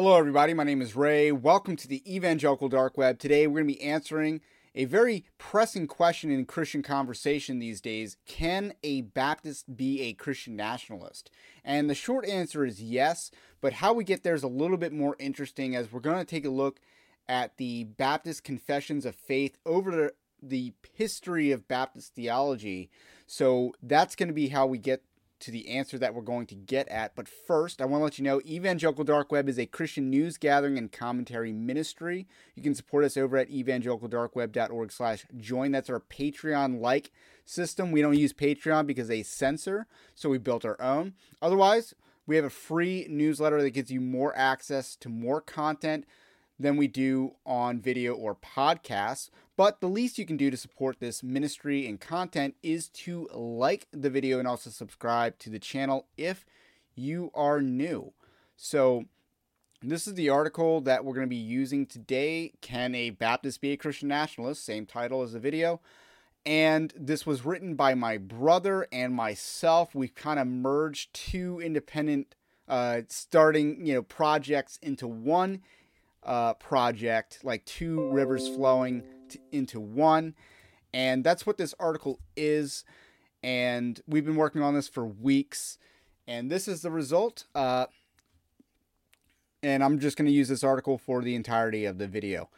Hello, everybody. My name is Ray. Welcome to the Evangelical Dark Web. Today, we're going to be answering a very pressing question in Christian conversation these days Can a Baptist be a Christian nationalist? And the short answer is yes, but how we get there is a little bit more interesting as we're going to take a look at the Baptist confessions of faith over the, history of Baptist theology. So that's going to be how we get to the answer that we're going to get at. But first, I want to let you know Evangelical Dark Web is a Christian news gathering and commentary ministry. You can support us over at evangelicaldarkweb.org slash join. That's our Patreon-like system. We don't use Patreon because they censor, so we built our own. Otherwise, we have a free newsletter that gives you more access to more content than we do on video or podcasts. But the least you can do to support this ministry and content is to like the video and also subscribe to the channel if you are new. So, this is the article that we're going to be using today. Can a Baptist be a Christian nationalist? Same title as the video. And this was written by my brother and myself. We've kind of merged two independent uh, starting, you know, projects into one uh, project, like two rivers flowing into one. And that's what this article is. And we've been working on this for weeks. And this is the result. Uh, and I'm just going to use this article for the entirety of the video.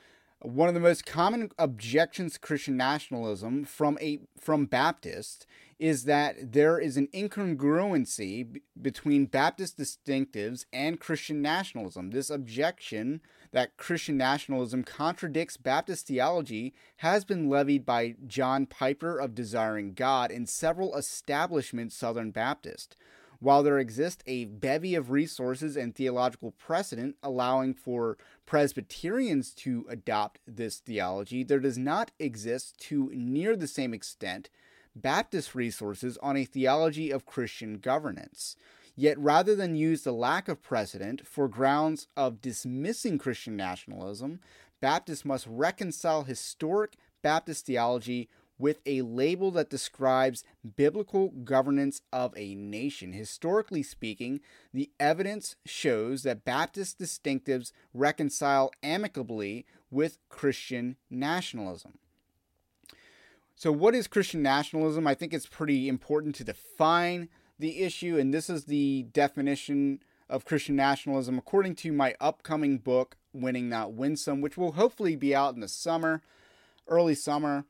One of the most common objections to Christian nationalism from a from Baptists is that there is an incongruency b- between Baptist distinctives and Christian nationalism. This objection that Christian nationalism contradicts Baptist theology has been levied by John Piper of Desiring God and several establishment Southern Baptist. While there exists a bevy of resources and theological precedent allowing for Presbyterians to adopt this theology, there does not exist to near the same extent Baptist resources on a theology of Christian governance. Yet, rather than use the lack of precedent for grounds of dismissing Christian nationalism, Baptists must reconcile historic Baptist theology with a label that describes biblical governance of a nation. Historically speaking, the evidence shows that Baptist distinctives reconcile amicably with Christian nationalism. So, what is Christian nationalism? I think it's pretty important to define the issue, and this is the definition of Christian nationalism according to my upcoming book, Winning Not Winsome, which will hopefully be out in the summer, early summer.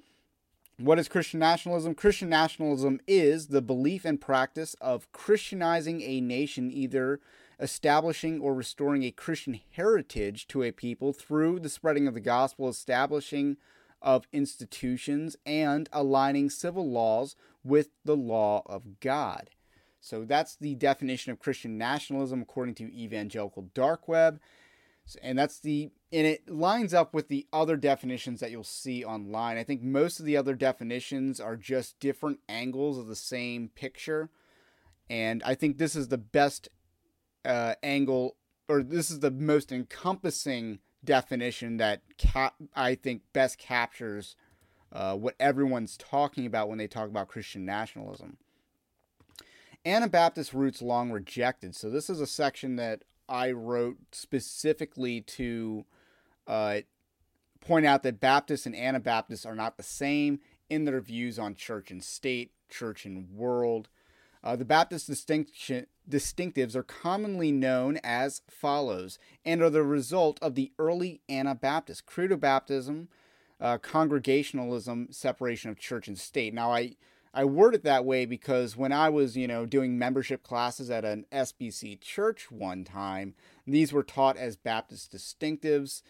What is Christian nationalism? Christian nationalism is the belief and practice of Christianizing a nation, either establishing or restoring a Christian heritage to a people through the spreading of the gospel, establishing of institutions, and aligning civil laws with the law of God. So that's the definition of Christian nationalism according to Evangelical Dark Web. And that's the and it lines up with the other definitions that you'll see online. I think most of the other definitions are just different angles of the same picture. And I think this is the best uh, angle, or this is the most encompassing definition that cap- I think best captures uh, what everyone's talking about when they talk about Christian nationalism. Anabaptist roots long rejected. So this is a section that I wrote specifically to uh, point out that Baptists and Anabaptists are not the same in their views on church and state, church and world. Uh, the Baptist distinction, distinctives are commonly known as follows and are the result of the early Anabaptist credo baptism, uh, congregationalism, separation of church and state. Now, I I word it that way because when I was, you know, doing membership classes at an SBC church one time, these were taught as Baptist distinctives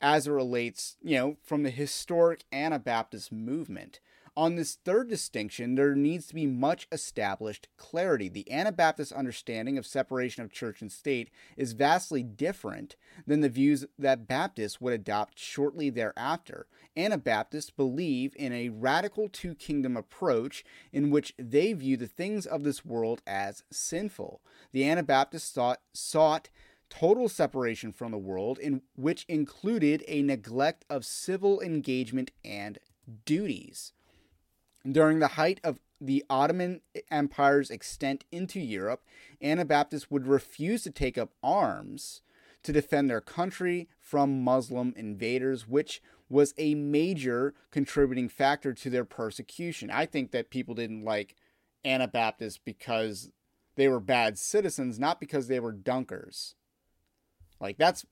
as it relates, you know, from the historic Anabaptist movement. On this third distinction, there needs to be much established clarity. The Anabaptist understanding of separation of church and state is vastly different than the views that Baptists would adopt shortly thereafter. Anabaptists believe in a radical two kingdom approach in which they view the things of this world as sinful. The Anabaptists sought, sought total separation from the world, in which included a neglect of civil engagement and duties. During the height of the Ottoman Empire's extent into Europe, Anabaptists would refuse to take up arms to defend their country from Muslim invaders, which was a major contributing factor to their persecution. I think that people didn't like Anabaptists because they were bad citizens, not because they were dunkers. Like that's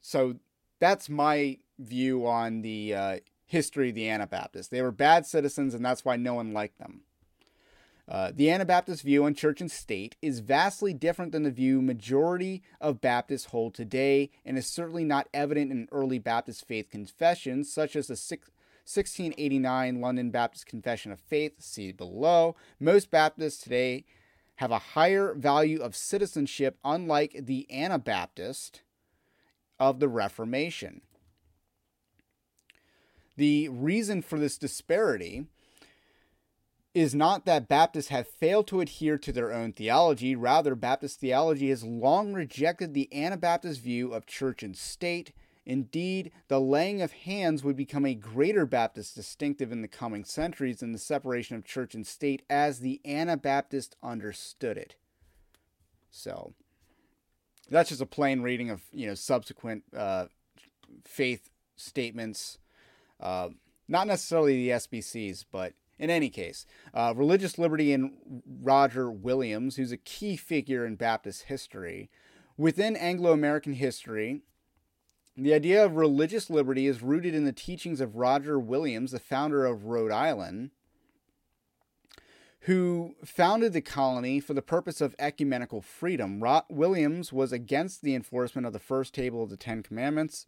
so that's my view on the uh, history of the Anabaptists. They were bad citizens, and that's why no one liked them. Uh, the Anabaptist view on church and state is vastly different than the view majority of Baptists hold today, and is certainly not evident in early Baptist faith confessions, such as the 1689 London Baptist Confession of Faith, see below. Most Baptists today have a higher value of citizenship, unlike the Anabaptist of the Reformation. The reason for this disparity is not that Baptists have failed to adhere to their own theology. Rather, Baptist theology has long rejected the Anabaptist view of church and state. Indeed, the laying of hands would become a greater Baptist distinctive in the coming centuries than the separation of church and state as the Anabaptist understood it. So, that's just a plain reading of you know subsequent uh, faith statements uh, not necessarily the SBCs, but in any case, uh, religious liberty in Roger Williams, who's a key figure in Baptist history. Within Anglo American history, the idea of religious liberty is rooted in the teachings of Roger Williams, the founder of Rhode Island, who founded the colony for the purpose of ecumenical freedom. Williams was against the enforcement of the first table of the Ten Commandments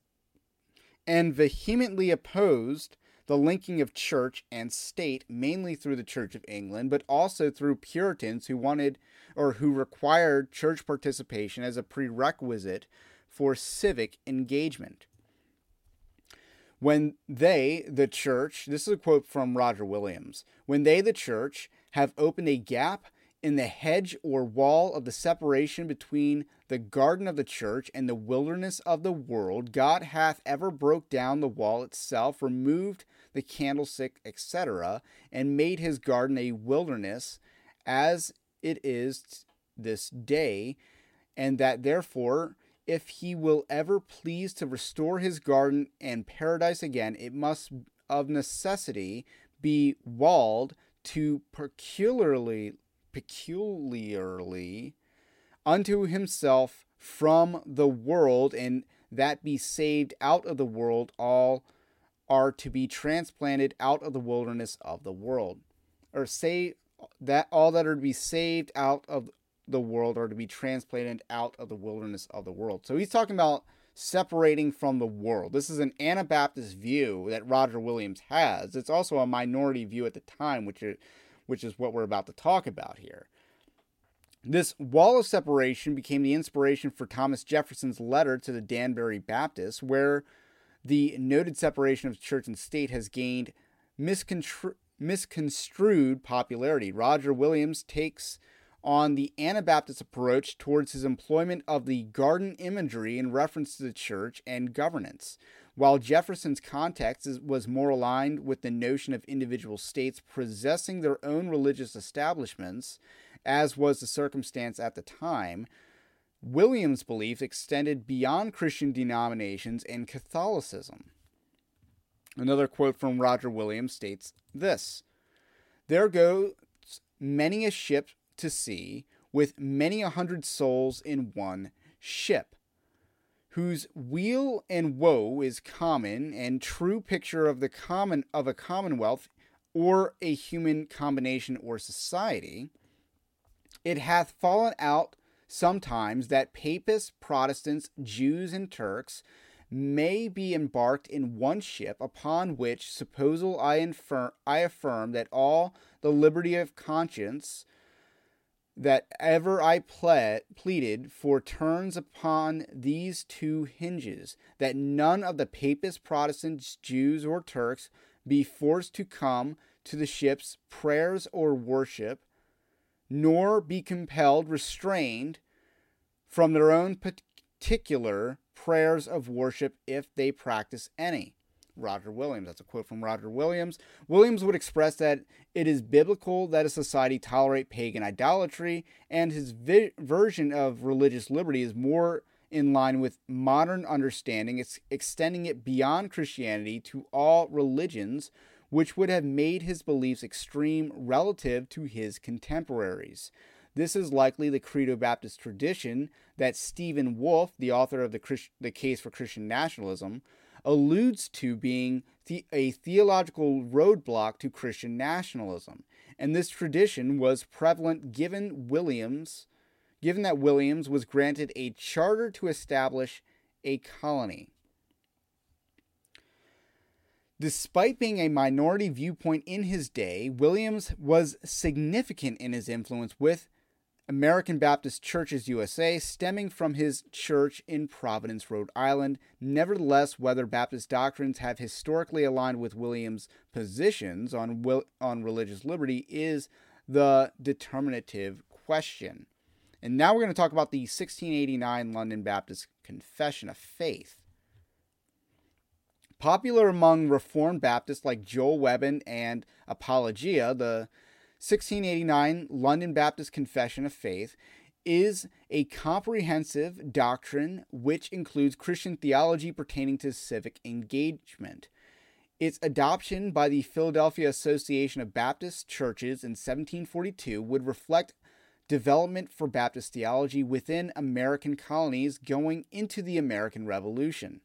and vehemently opposed the linking of church and state mainly through the Church of England, but also through Puritans who wanted or who required church participation as a prerequisite for civic engagement. When they, the church, this is a quote from Roger Williams, when they, the church, have opened a gap in the hedge or wall of the separation between the garden of the church and the wilderness of the world, God hath ever broke down the wall itself, removed the candlestick, etc., and made his garden a wilderness as it is this day, and that therefore, if he will ever please to restore his garden and paradise again, it must of necessity be walled to peculiarly peculiarly unto himself from the world, and that be saved out of the world, all are to be transplanted out of the wilderness of the world. Or say that all that are to be saved out of the world are to be transplanted out of the wilderness of the world. So he's talking about separating from the world. This is an Anabaptist view that Roger Williams has. It's also a minority view at the time, which is which is what we're about to talk about here. This wall of separation became the inspiration for Thomas Jefferson's letter to the Danbury Baptists, where the noted separation of church and state has gained misconstrued popularity. Roger Williams takes on the Anabaptist approach towards his employment of the garden imagery in reference to the church and governance. While Jefferson's context was more aligned with the notion of individual states possessing their own religious establishments, as was the circumstance at the time, Williams' belief extended beyond Christian denominations and Catholicism. Another quote from Roger Williams states this There goes many a ship to sea with many a hundred souls in one ship, whose weal and woe is common and true picture of the common of a commonwealth or a human combination or society, it hath fallen out sometimes that papists, Protestants, Jews, and Turks may be embarked in one ship, upon which supposal I, infer- I affirm that all the liberty of conscience that ever I ple- pleaded for turns upon these two hinges, that none of the papists, Protestants, Jews, or Turks be forced to come to the ship's prayers or worship, nor be compelled, restrained from their own particular prayers of worship if they practice any. Roger Williams. That's a quote from Roger Williams. Williams would express that it is biblical that a society tolerate pagan idolatry, and his vi- version of religious liberty is more in line with modern understanding. It's extending it beyond Christianity to all religions, which would have made his beliefs extreme relative to his contemporaries. This is likely the Credo Baptist tradition that Stephen Wolfe, the author of the, Christ- the Case for Christian Nationalism, alludes to being the- a theological roadblock to Christian nationalism. And this tradition was prevalent given Williams, given that Williams was granted a charter to establish a colony. Despite being a minority viewpoint in his day, Williams was significant in his influence with American Baptist Churches USA, stemming from his church in Providence, Rhode Island. Nevertheless, whether Baptist doctrines have historically aligned with Williams' positions on, will, on religious liberty is the determinative question. And now we're going to talk about the 1689 London Baptist Confession of Faith. Popular among Reformed Baptists like Joel Webbon and Apologia, the 1689 London Baptist Confession of Faith is a comprehensive doctrine which includes Christian theology pertaining to civic engagement. Its adoption by the Philadelphia Association of Baptist Churches in 1742 would reflect development for Baptist theology within American colonies going into the American Revolution.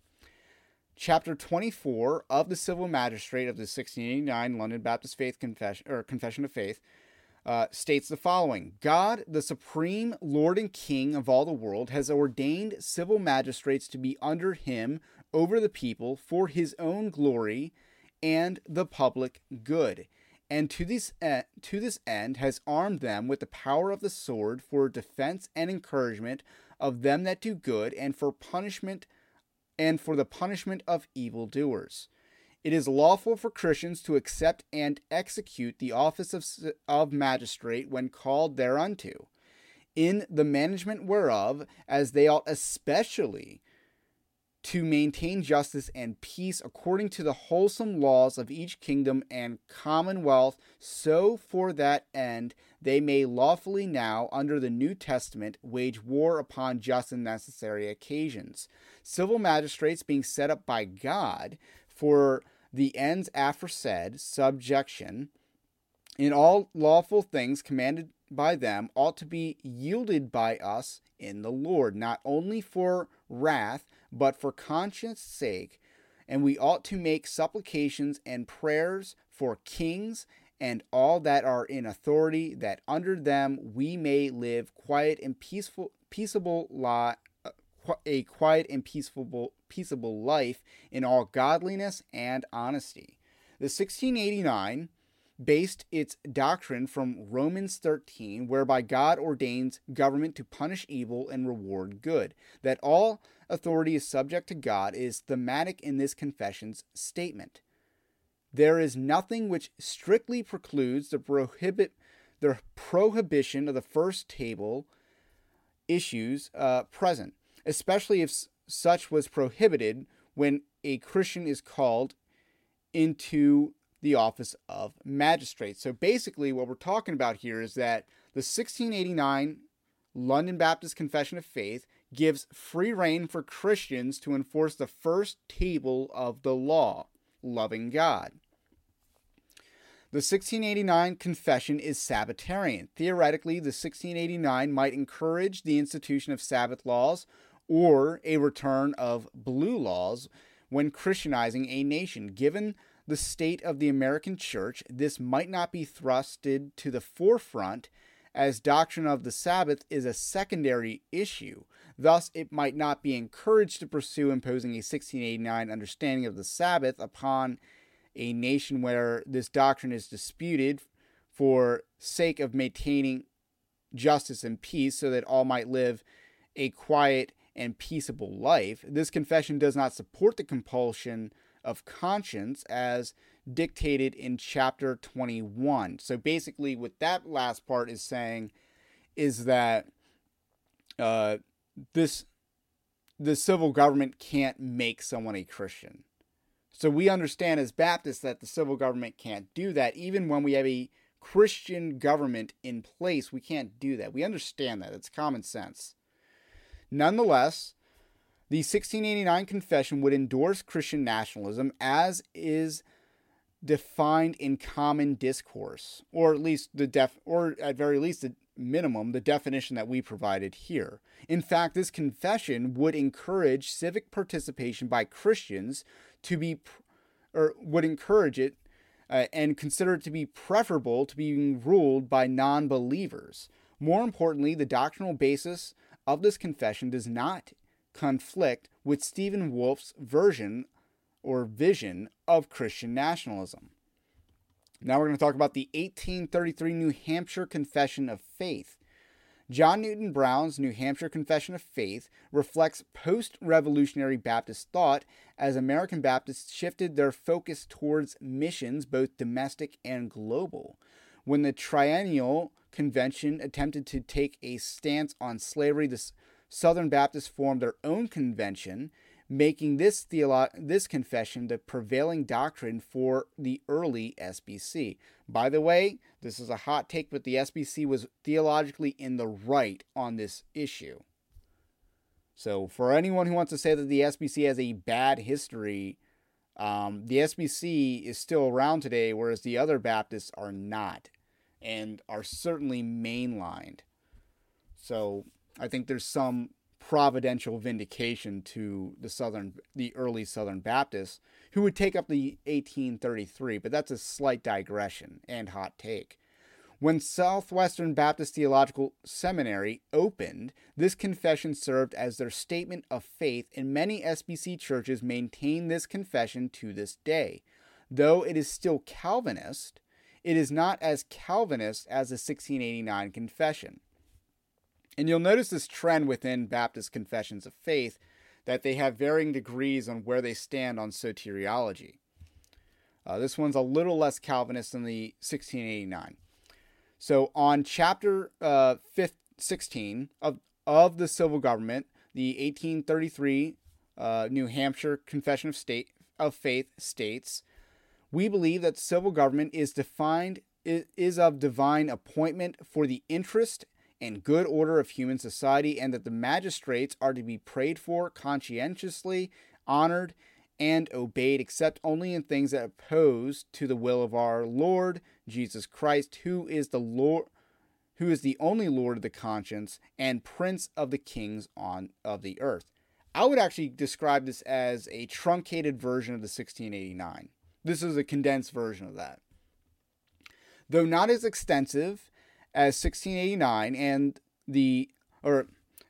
Chapter 24 of the Civil Magistrate of the 1689 London Baptist Faith Confession or Confession of Faith uh, states the following God, the supreme Lord and King of all the world, has ordained civil magistrates to be under him over the people for his own glory and the public good. And to this, uh, to this end has armed them with the power of the sword for defense and encouragement of them that do good, and for punishment and for the punishment of evildoers. It is lawful for Christians to accept and execute the office of, of magistrate when called thereunto, in the management whereof, as they ought especially to maintain justice and peace according to the wholesome laws of each kingdom and commonwealth, so for that end they may lawfully now, under the New Testament, wage war upon just and necessary occasions. Civil magistrates being set up by God for the ends aforesaid, subjection, in all lawful things commanded by them, ought to be yielded by us in the Lord, not only for wrath, but for conscience sake. And we ought to make supplications and prayers for kings and all that are in authority, that under them we may live quiet and peaceful, peaceable a quiet and peaceful, peaceable life in all godliness and honesty. The 1689 based its doctrine from Romans 13, whereby God ordains government to punish evil and reward good. That all authority is subject to God is thematic in this confession's statement. There is nothing which strictly precludes the prohibit the prohibition of the first table issues uh, present, especially if such was prohibited when a Christian is called into the office of magistrate. So basically, what we're talking about here is that the 1689 London Baptist Confession of Faith gives free rein for Christians to enforce the first table of the law, loving God. The 1689 Confession is Sabbatarian. Theoretically, the 1689 might encourage the institution of Sabbath laws or a return of blue laws when Christianizing a nation. Given the state of the American church, this might not be thrusted to the forefront as doctrine of the Sabbath is a secondary issue. Thus, it might not be encouraged to pursue imposing a 1689 understanding of the Sabbath upon a nation where this doctrine is disputed for sake of maintaining justice and peace so that all might live a quiet and peaceable life. This confession does not support the compulsion of conscience as dictated in chapter 21. So basically, what that last part is saying is that uh, this the civil government can't make someone a Christian. So we understand as Baptists that the civil government can't do that. Even when we have a Christian government in place, we can't do that. We understand that. It's common sense. Nonetheless, the 1689 Confession would endorse Christian nationalism as is defined in common discourse, or at least the def, or at very least the minimum, the definition that we provided here. In fact, this confession would encourage civic participation by Christians to be, or would encourage it uh, and consider it to be preferable to being ruled by non believers. More importantly, the doctrinal basis of this confession does not conflict with Stephen Wolfe's version or vision of Christian nationalism. Now we're going to talk about the 1833 New Hampshire Confession of Faith. John Newton Brown's New Hampshire Confession of Faith reflects post revolutionary Baptist thought as American Baptists shifted their focus towards missions, both domestic and global. When the Triennial Convention attempted to take a stance on slavery, the Southern Baptists formed their own convention making this theolo- this confession the prevailing doctrine for the early SBC. By the way, this is a hot take, but the SBC was theologically in the right on this issue. So, for anyone who wants to say that the SBC has a bad history, um, the SBC is still around today, whereas the other Baptists are not, and are certainly mainlined. So, I think there's some providential vindication to the southern the early southern baptists who would take up the 1833 but that's a slight digression and hot take when southwestern baptist theological seminary opened this confession served as their statement of faith and many sbc churches maintain this confession to this day though it is still calvinist it is not as calvinist as the 1689 confession and you'll notice this trend within Baptist confessions of faith that they have varying degrees on where they stand on soteriology. Uh, this one's a little less Calvinist than the 1689. So on chapter uh, 15, 16 of, of the civil government, the 1833 uh, New Hampshire Confession of State of Faith states, "We believe that civil government is defined is of divine appointment for the interest and good order of human society, and that the magistrates are to be prayed for conscientiously, honored, and obeyed, except only in things that oppose to the will of our Lord Jesus Christ, who is the Lord who is the only Lord of the conscience and Prince of the kings on of the earth. I would actually describe this as a truncated version of the 1689. This is a condensed version of that. Though not as extensive as 1689 and the or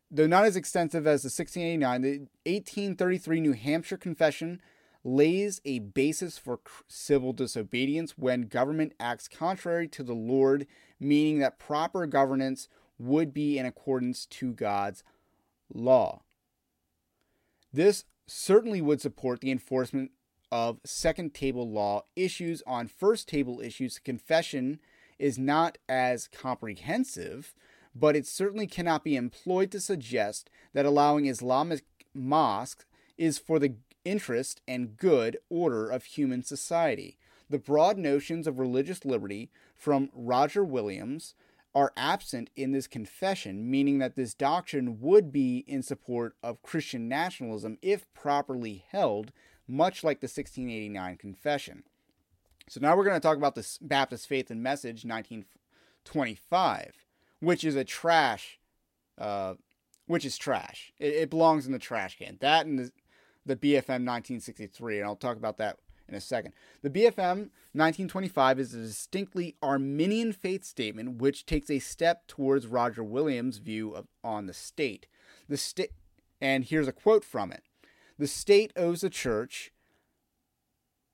though not as extensive as the 1689, the 1833 New Hampshire Confession lays a basis for civil disobedience when government acts contrary to the Lord, meaning that proper governance would be in accordance to God's law. This certainly would support the enforcement of second table law issues on first table issues. Confession is not as comprehensive, but it certainly cannot be employed to suggest that allowing Islamic mosques is for the interest and good order of human society. The broad notions of religious liberty from Roger Williams are absent in this confession, meaning that this doctrine would be in support of Christian nationalism if properly held, much like the 1689 confession. So now we're going to talk about the Baptist Faith and Message 1925, which is a trash, uh, which is trash. It, it, belongs in the trash can. That and the, the BFM 1963, and I'll talk about that in a second. The BFM 1925 is a distinctly Arminian faith statement which takes a step towards Roger Williams' view of, on the state. The state, and here's a quote from it: "The state owes the church."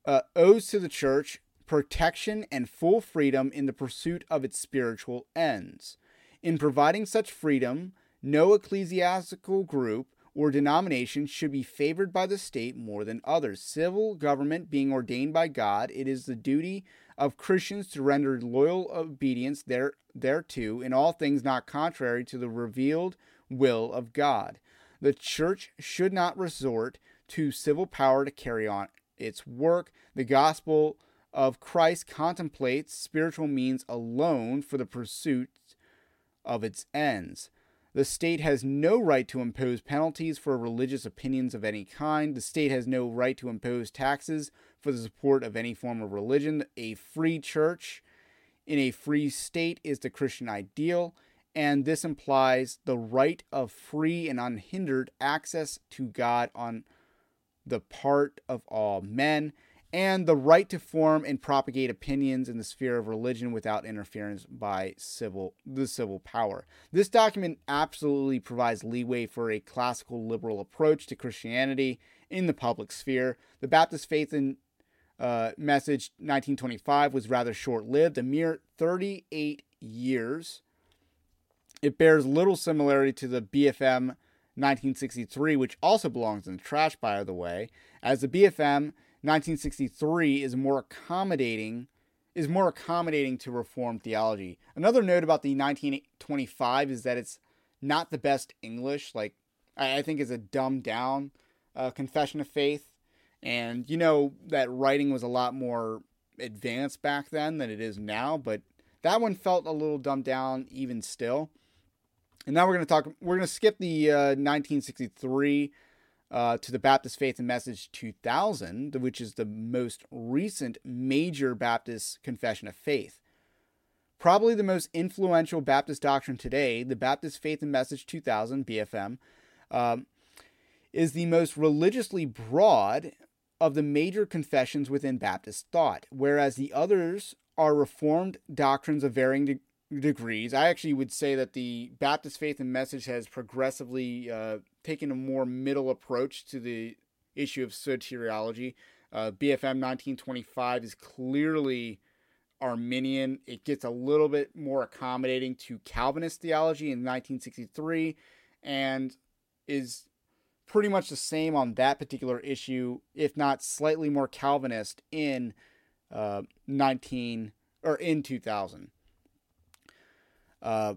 Uh, owes to the church protection, and full freedom in the pursuit of its spiritual ends. In providing such freedom, no ecclesiastical group or denomination should be favored by the state more than others. Civil government being ordained by God, it is the duty of Christians to render loyal obedience there, thereto in all things not contrary to the revealed will of God. The church should not resort to civil power to carry on its work. The gospel of Christ contemplates spiritual means alone for the pursuit of its ends. The state has no right to impose penalties for religious opinions of any kind. The state has no right to impose taxes for the support of any form of religion. A free church in a free state is the Christian ideal, and this implies the right of free and unhindered access to God on the part of all men and the right to form and propagate opinions in the sphere of religion without interference by civil the civil power. This document absolutely provides leeway for a classical liberal approach to Christianity in the public sphere. The Baptist Faith and uh, Message 1925 was rather short-lived, a mere 38 years. It bears little similarity to the BFM 1963, which also belongs in the trash, by the way, as the BFM 1963 is more accommodating is more accommodating to reform theology. Another note about the 1925 is that it's not the best English. Like I, think is a dumbed down uh, confession of faith, and you know that writing was a lot more advanced back then than it is now. But that one felt a little dumbed down even still. And now we're going to talk. We're going to skip the uh, 1963 uh, to the Baptist Faith and Message 2000, which is the most recent major Baptist confession of faith. Probably the most influential Baptist doctrine today, the Baptist Faith and Message 2000, BFM, um, is the most religiously broad of the major confessions within Baptist thought, whereas the others are Reformed doctrines of varying degrees. I actually would say that the Baptist Faith and Message has progressively uh, taken a more middle approach to the issue of soteriology. Uh, BFM 1925 is clearly Arminian. It gets a little bit more accommodating to Calvinist theology in 1963 and is pretty much the same on that particular issue, if not slightly more Calvinist in uh, 19 or in 2000. Uh,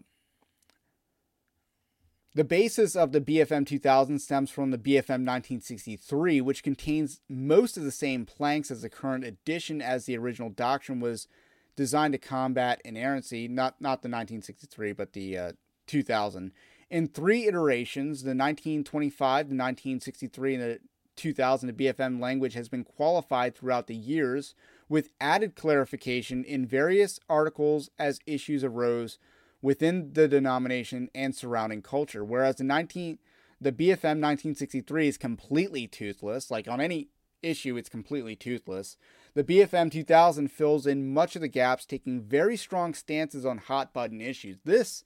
the basis of the BFM 2000 stems from the BFM 1963, which contains most of the same planks as the current edition, as the original doctrine was designed to combat inerrancy, not, not the 1963, but the uh, 2000. In three iterations, the 1925, the 1963, and the 2000, the BFM language has been qualified throughout the years with added clarification in various articles as issues arose within the denomination and surrounding culture. Whereas the 19 the BFM 1963 is completely toothless, like on any issue it's completely toothless. The BFM 2000 fills in much of the gaps taking very strong stances on hot button issues. This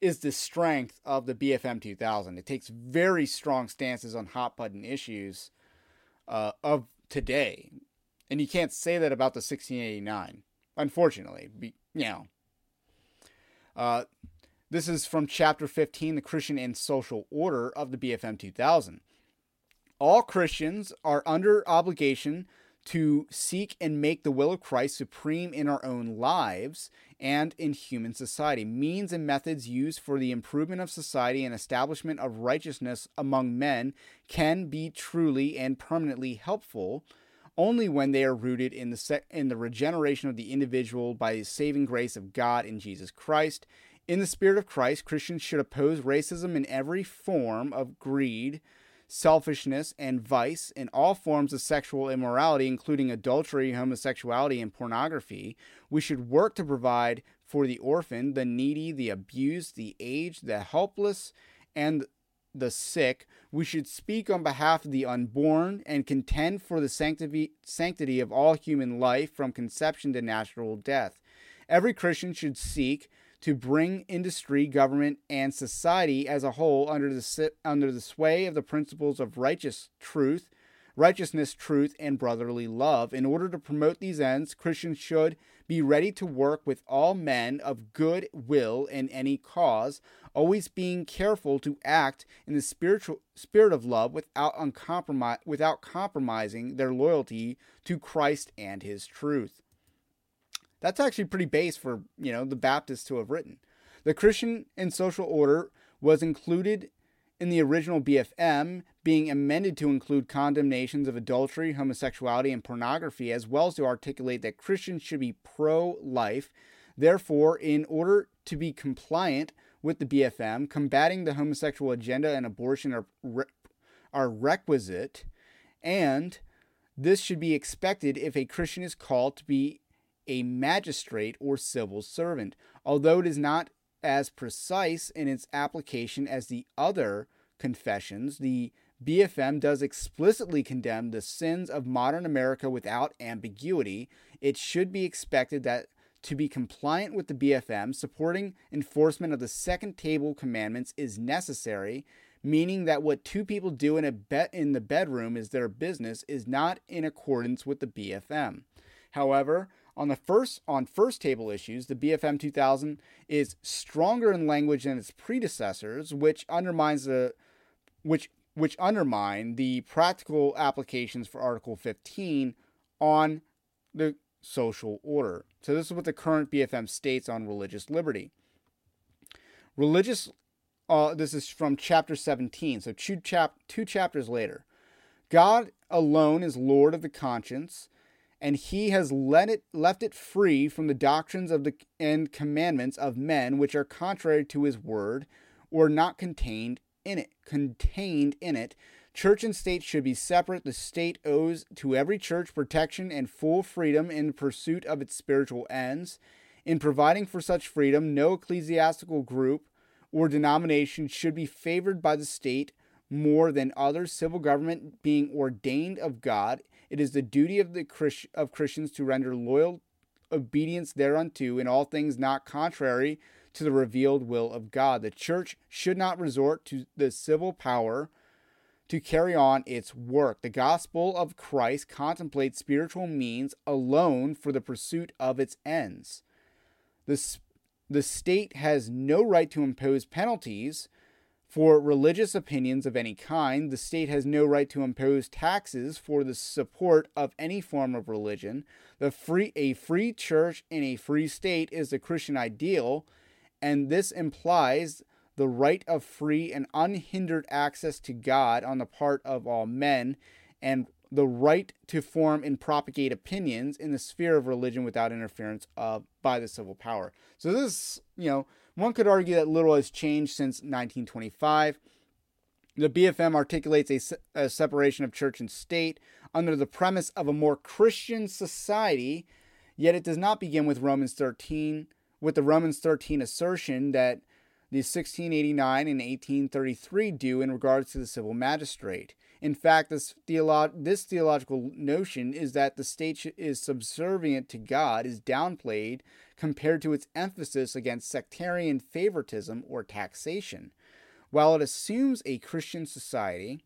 is the strength of the BFM 2000. It takes very strong stances on hot button issues uh, of today. And you can't say that about the 1689, unfortunately. Be, you know, uh, this is from chapter 15, The Christian and Social Order of the BFM 2000. All Christians are under obligation to seek and make the will of Christ supreme in our own lives and in human society. Means and methods used for the improvement of society and establishment of righteousness among men can be truly and permanently helpful only when they are rooted in the se- in the regeneration of the individual by the saving grace of God in Jesus Christ. In the spirit of Christ, Christians should oppose racism in every form of greed, selfishness, and vice, in all forms of sexual immorality, including adultery, homosexuality, and pornography. We should work to provide for the orphan, the needy, the abused, the aged, the helpless, and the sick. We should speak on behalf of the unborn and contend for the sanctity, sanctity of all human life from conception to natural death. Every Christian should seek to bring industry, government, and society as a whole under the, under the sway of the principles of righteous truth, righteousness, truth, and brotherly love. In order to promote these ends, Christians should be ready to work with all men of good will in any cause, always being careful to act in the spiritual spirit of love without uncompromise, without compromising their loyalty to Christ and his truth. That's actually pretty base for, you know, the Baptists to have written. The Christian and social order was included in the original BFM, being amended to include condemnations of adultery, homosexuality, and pornography, as well as to articulate that Christians should be pro life. Therefore, in order to be compliant with the BFM, combating the homosexual agenda and abortion are, re- are requisite, and this should be expected if a Christian is called to be a magistrate or civil servant, although it is not as precise in its application as the other confessions. The BFM does explicitly condemn the sins of modern America without ambiguity. It should be expected that to be compliant with the BFM, supporting enforcement of the second table commandments is necessary, meaning that what two people do in a in the bedroom is their business is not in accordance with the BFM. However, on the first on first table issues, the BFM 2000 is stronger in language than its predecessors, which undermines the which which undermine the practical applications for Article 15 on the social order. So this is what the current BFM states on religious liberty. Religious uh, this is from chapter 17, so two, chap- two chapters later. God alone is Lord of the conscience and he has let it left it free from the doctrines of the and commandments of men which are contrary to his word or not contained in it contained in it. Church and state should be separate. The state owes to every church protection and full freedom in pursuit of its spiritual ends. In providing for such freedom no ecclesiastical group or denomination should be favored by the state more than others civil government being ordained of god. It is the duty of the Christ- of Christians to render loyal obedience thereunto in all things not contrary to the revealed will of God. The church should not resort to the civil power to carry on its work. The gospel of Christ contemplates spiritual means alone for the pursuit of its ends. The, the state has no right to impose penalties for religious opinions of any kind, the state has no right to impose taxes for the support of any form of religion. The free, a free church in a free state is the Christian ideal, and this implies the right of free and unhindered access to God on the part of all men, and the right to form and propagate opinions in the sphere of religion without interference of by the civil power. So this, you know, one could argue that little has changed since 1925. The BFM articulates a, a separation of church and state under the premise of a more Christian society, yet it does not begin with Romans 13, with the Romans 13 assertion that the 1689 and 1833 do in regards to the civil magistrate. In fact, this, theolo- this theological notion is that the state is subservient to God is downplayed compared to its emphasis against sectarian favoritism or taxation. While it assumes a Christian society,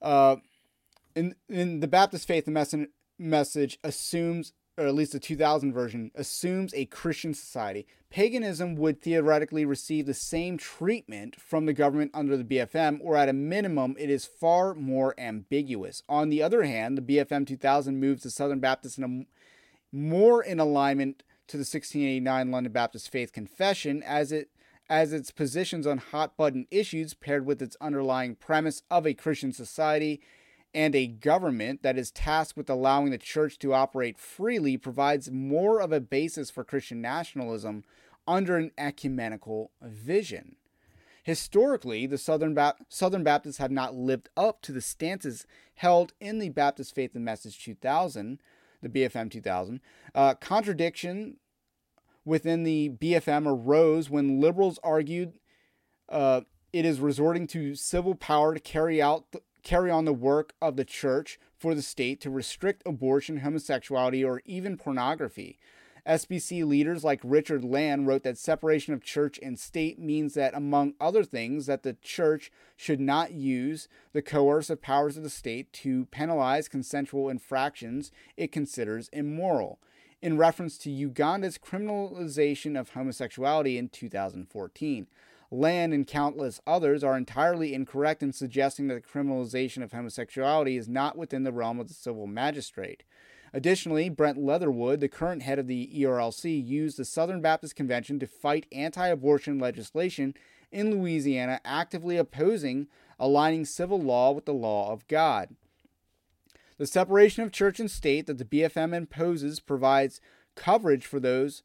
uh, in, in the Baptist faith, the message assumes or at least the 2000 version, assumes a Christian society. Paganism would theoretically receive the same treatment from the government under the BFM, or at a minimum, it is far more ambiguous. On the other hand, the BFM 2000 moves the Southern Baptists in a, more in alignment to the 1689 London Baptist Faith Confession as it as its positions on hot button issues paired with its underlying premise of a Christian society and a government that is tasked with allowing the church to operate freely provides more of a basis for Christian nationalism under an ecumenical vision. Historically, the Southern, ba- Southern Baptists have not lived up to the stances held in the Baptist Faith and Message 2000, the BFM 2000. Uh, contradiction within the BFM arose when liberals argued uh, it is resorting to civil power to carry out the, carry on the work of the church for the state to restrict abortion, homosexuality, or even pornography. SBC leaders like Richard Land wrote that separation of church and state means that, among other things, that the church should not use the coercive powers of the state to penalize consensual infractions it considers immoral, in reference to Uganda's criminalization of homosexuality in 2014. Land and countless others are entirely incorrect in suggesting that the criminalization of homosexuality is not within the realm of the civil magistrate. Additionally, Brent Leatherwood, the current head of the ERLC, used the Southern Baptist Convention to fight anti abortion legislation in Louisiana, actively opposing aligning civil law with the law of God. The separation of church and state that the BFM imposes provides coverage for those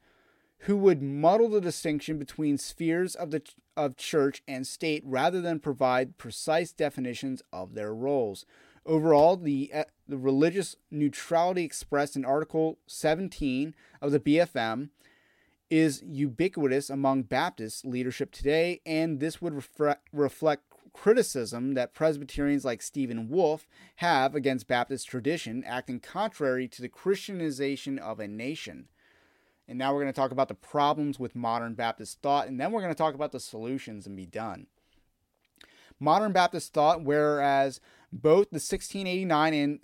who would muddle the distinction between spheres of the of church and state rather than provide precise definitions of their roles. Overall, the, uh, the religious neutrality expressed in Article 17 of the BFM is ubiquitous among Baptist leadership today, and this would refre- reflect criticism that Presbyterians like Stephen Wolfe have against Baptist tradition, acting contrary to the Christianization of a nation. And now we're going to talk about the problems with modern Baptist thought, and then we're going to talk about the solutions and be done. Modern Baptist thought, whereas both the 1689 and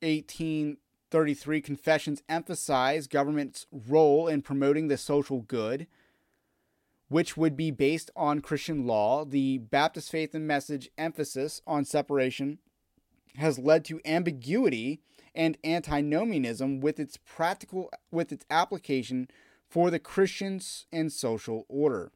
1833 confessions emphasize government's role in promoting the social good, which would be based on Christian law, the Baptist faith and message emphasis on separation has led to ambiguity and antinomianism with its practical with its application for the Christians and social order.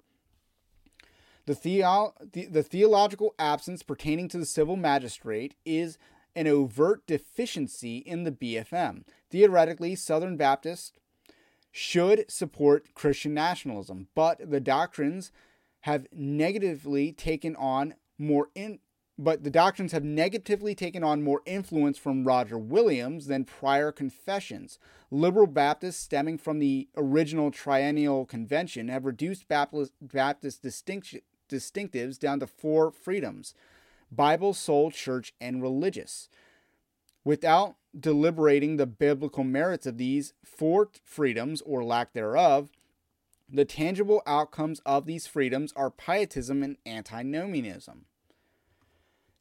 The, theo- the, the theological absence pertaining to the civil magistrate is an overt deficiency in the BFM. Theoretically, Southern Baptists should support Christian nationalism, but the doctrines have negatively taken on more in, but the doctrines have negatively taken on more influence from Roger Williams than prior confessions. Liberal Baptists, stemming from the original Triennial Convention, have reduced Baptist, Baptist distinctives down to four freedoms Bible, soul, church, and religious. Without deliberating the biblical merits of these four freedoms or lack thereof, the tangible outcomes of these freedoms are pietism and antinomianism.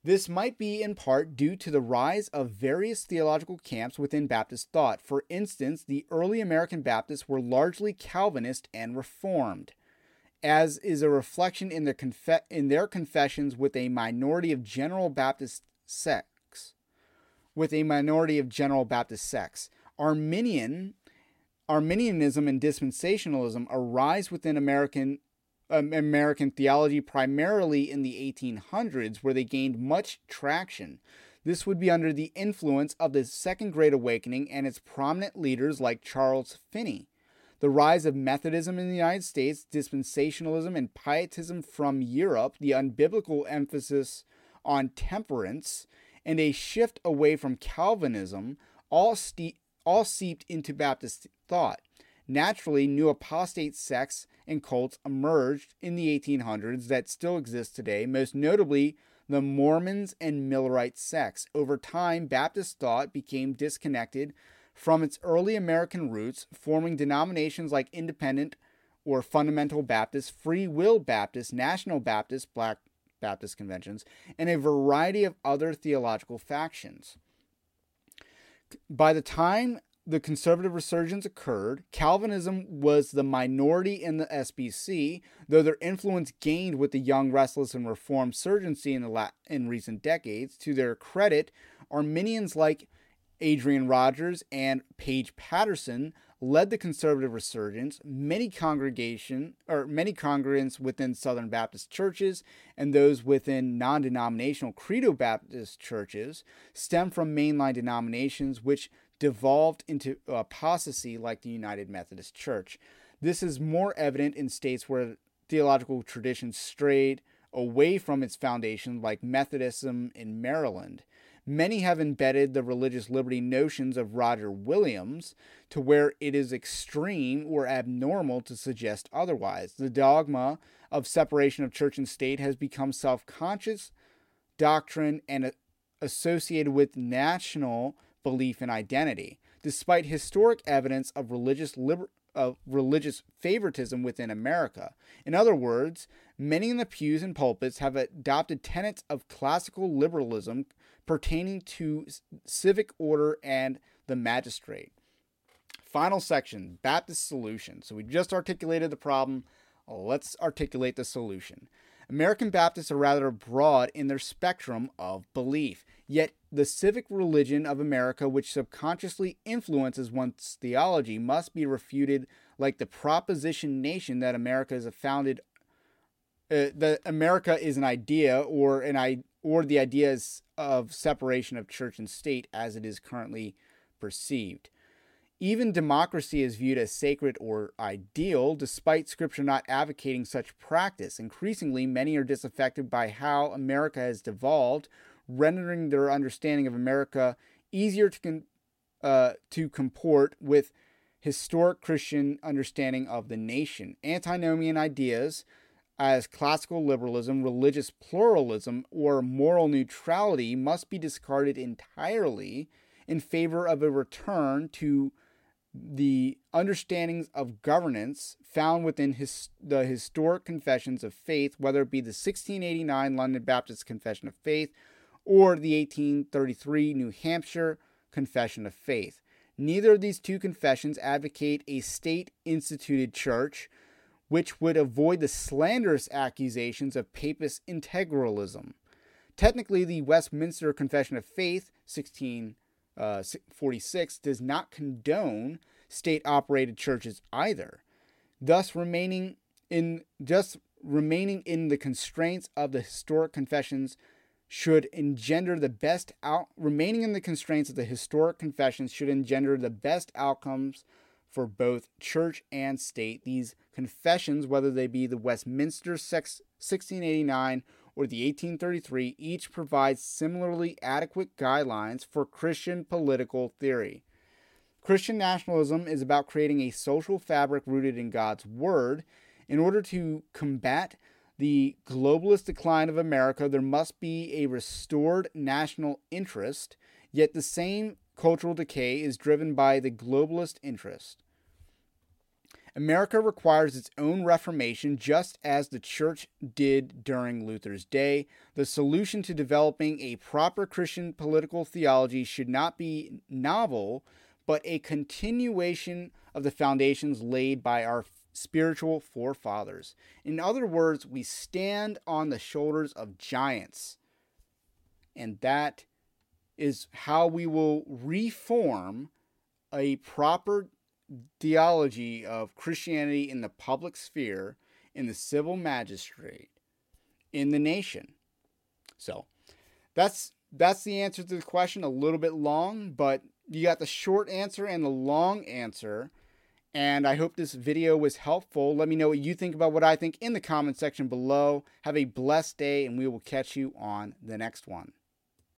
This might be in part due to the rise of various theological camps within Baptist thought. For instance, the early American Baptists were largely Calvinist and Reformed, as is a reflection in their, in their confessions with a minority of General Baptist sects. With a minority of General Baptist sects. Arminian Arminianism and dispensationalism arise within American Um, American theology primarily in the 1800s, where they gained much traction. This would be under the influence of the Second Great Awakening and its prominent leaders like Charles Finney. The rise of Methodism in the United States, dispensationalism, and pietism from Europe, the unbiblical emphasis on temperance, and a shift away from Calvinism all, ste- all seeped into Baptist thought. Naturally, new apostate sects and cults emerged in the 1800s that still exist today, most notably the Mormons and Millerite sects. Over time, Baptist thought became disconnected from its early American roots, forming denominations like Independent or Fundamental Baptist, Free Will Baptist, National Baptist, Black Baptist conventions, and a variety of other theological factions. By the time the conservative resurgence occurred, Calvinism was the minority in the SBC, though their influence gained with the young, restless, and reformed surgency in, the la- in recent decades. To their credit, Arminians like Adrian Rogers and Paige Patterson led the conservative resurgence. Many congregation or many congregants within Southern Baptist churches and those within non-denominational Credo Baptist churches stem from mainline denominations which devolved into apostasy like the United Methodist Church. This is more evident in states where theological traditions strayed away from its foundation, like Methodism in Maryland. Many have embedded the religious liberty notions of Roger Williams to where it is extreme or abnormal to suggest otherwise. The dogma of separation of church and state has become self conscious doctrine and associated with national belief and identity. Despite historic evidence of religious liber- of religious favoritism within America. In other words, many in the pews and pulpits have adopted tenets of classical liberalism pertaining to civic order and the magistrate. Final section Baptist solution. So we just articulated the problem. Let's articulate the solution. American Baptists are rather broad in their spectrum of belief, yet the civic religion of America, which subconsciously influences one's theology, must be refuted like the proposition nation that America is a founded uh, that America is an idea or an I or the ideas of separation of church and state as it is currently perceived. Even democracy is viewed as sacred or ideal, despite Scripture not advocating such practice. Increasingly, many are disaffected by how America has devolved, rendering their understanding of America easier to, con- uh, to comport with historic Christian understanding of the nation. Antinomian ideas as classical liberalism, religious pluralism, or moral neutrality must be discarded entirely in favor of a return to the understandings of governance found within his, the historic confessions of faith, whether it be the 1689 London Baptist Confession of Faith or the 1833 New Hampshire Confession of Faith. Neither of these two confessions advocate a state instituted church which would avoid the slanderous accusations of papist integralism. Technically, the Westminster Confession of Faith, 1646, uh, 46 does not condone state operated churches either, thus remaining in just remaining in the constraints of the historic confessions should engender the best out remaining in the constraints of the historic confessions should engender the best outcomes for both church and state. These confessions, whether they be the Westminster 1689 or the 1833, each provides similarly adequate guidelines for Christian political theory. Christian nationalism is about creating a social fabric rooted in God's Word. In order to combat the globalist decline of America, there must be a restored national interest, yet the same cultural decay is driven by the globalist interest. America requires its own reformation just as the church did during Luther's day. The solution to developing a proper Christian political theology should not be novel, but a continuation of the foundations laid by our spiritual forefathers. In other words, we stand on the shoulders of giants. And that is how we will reform a proper theology of Christianity in the public sphere, in the civil magistrate, in the nation. So that's that's the answer to the question. A little bit long, but you got the short answer and the long answer. And I hope this video was helpful. Let me know what you think about what I think in the comment section below. Have a blessed day, and we will catch you on the next one.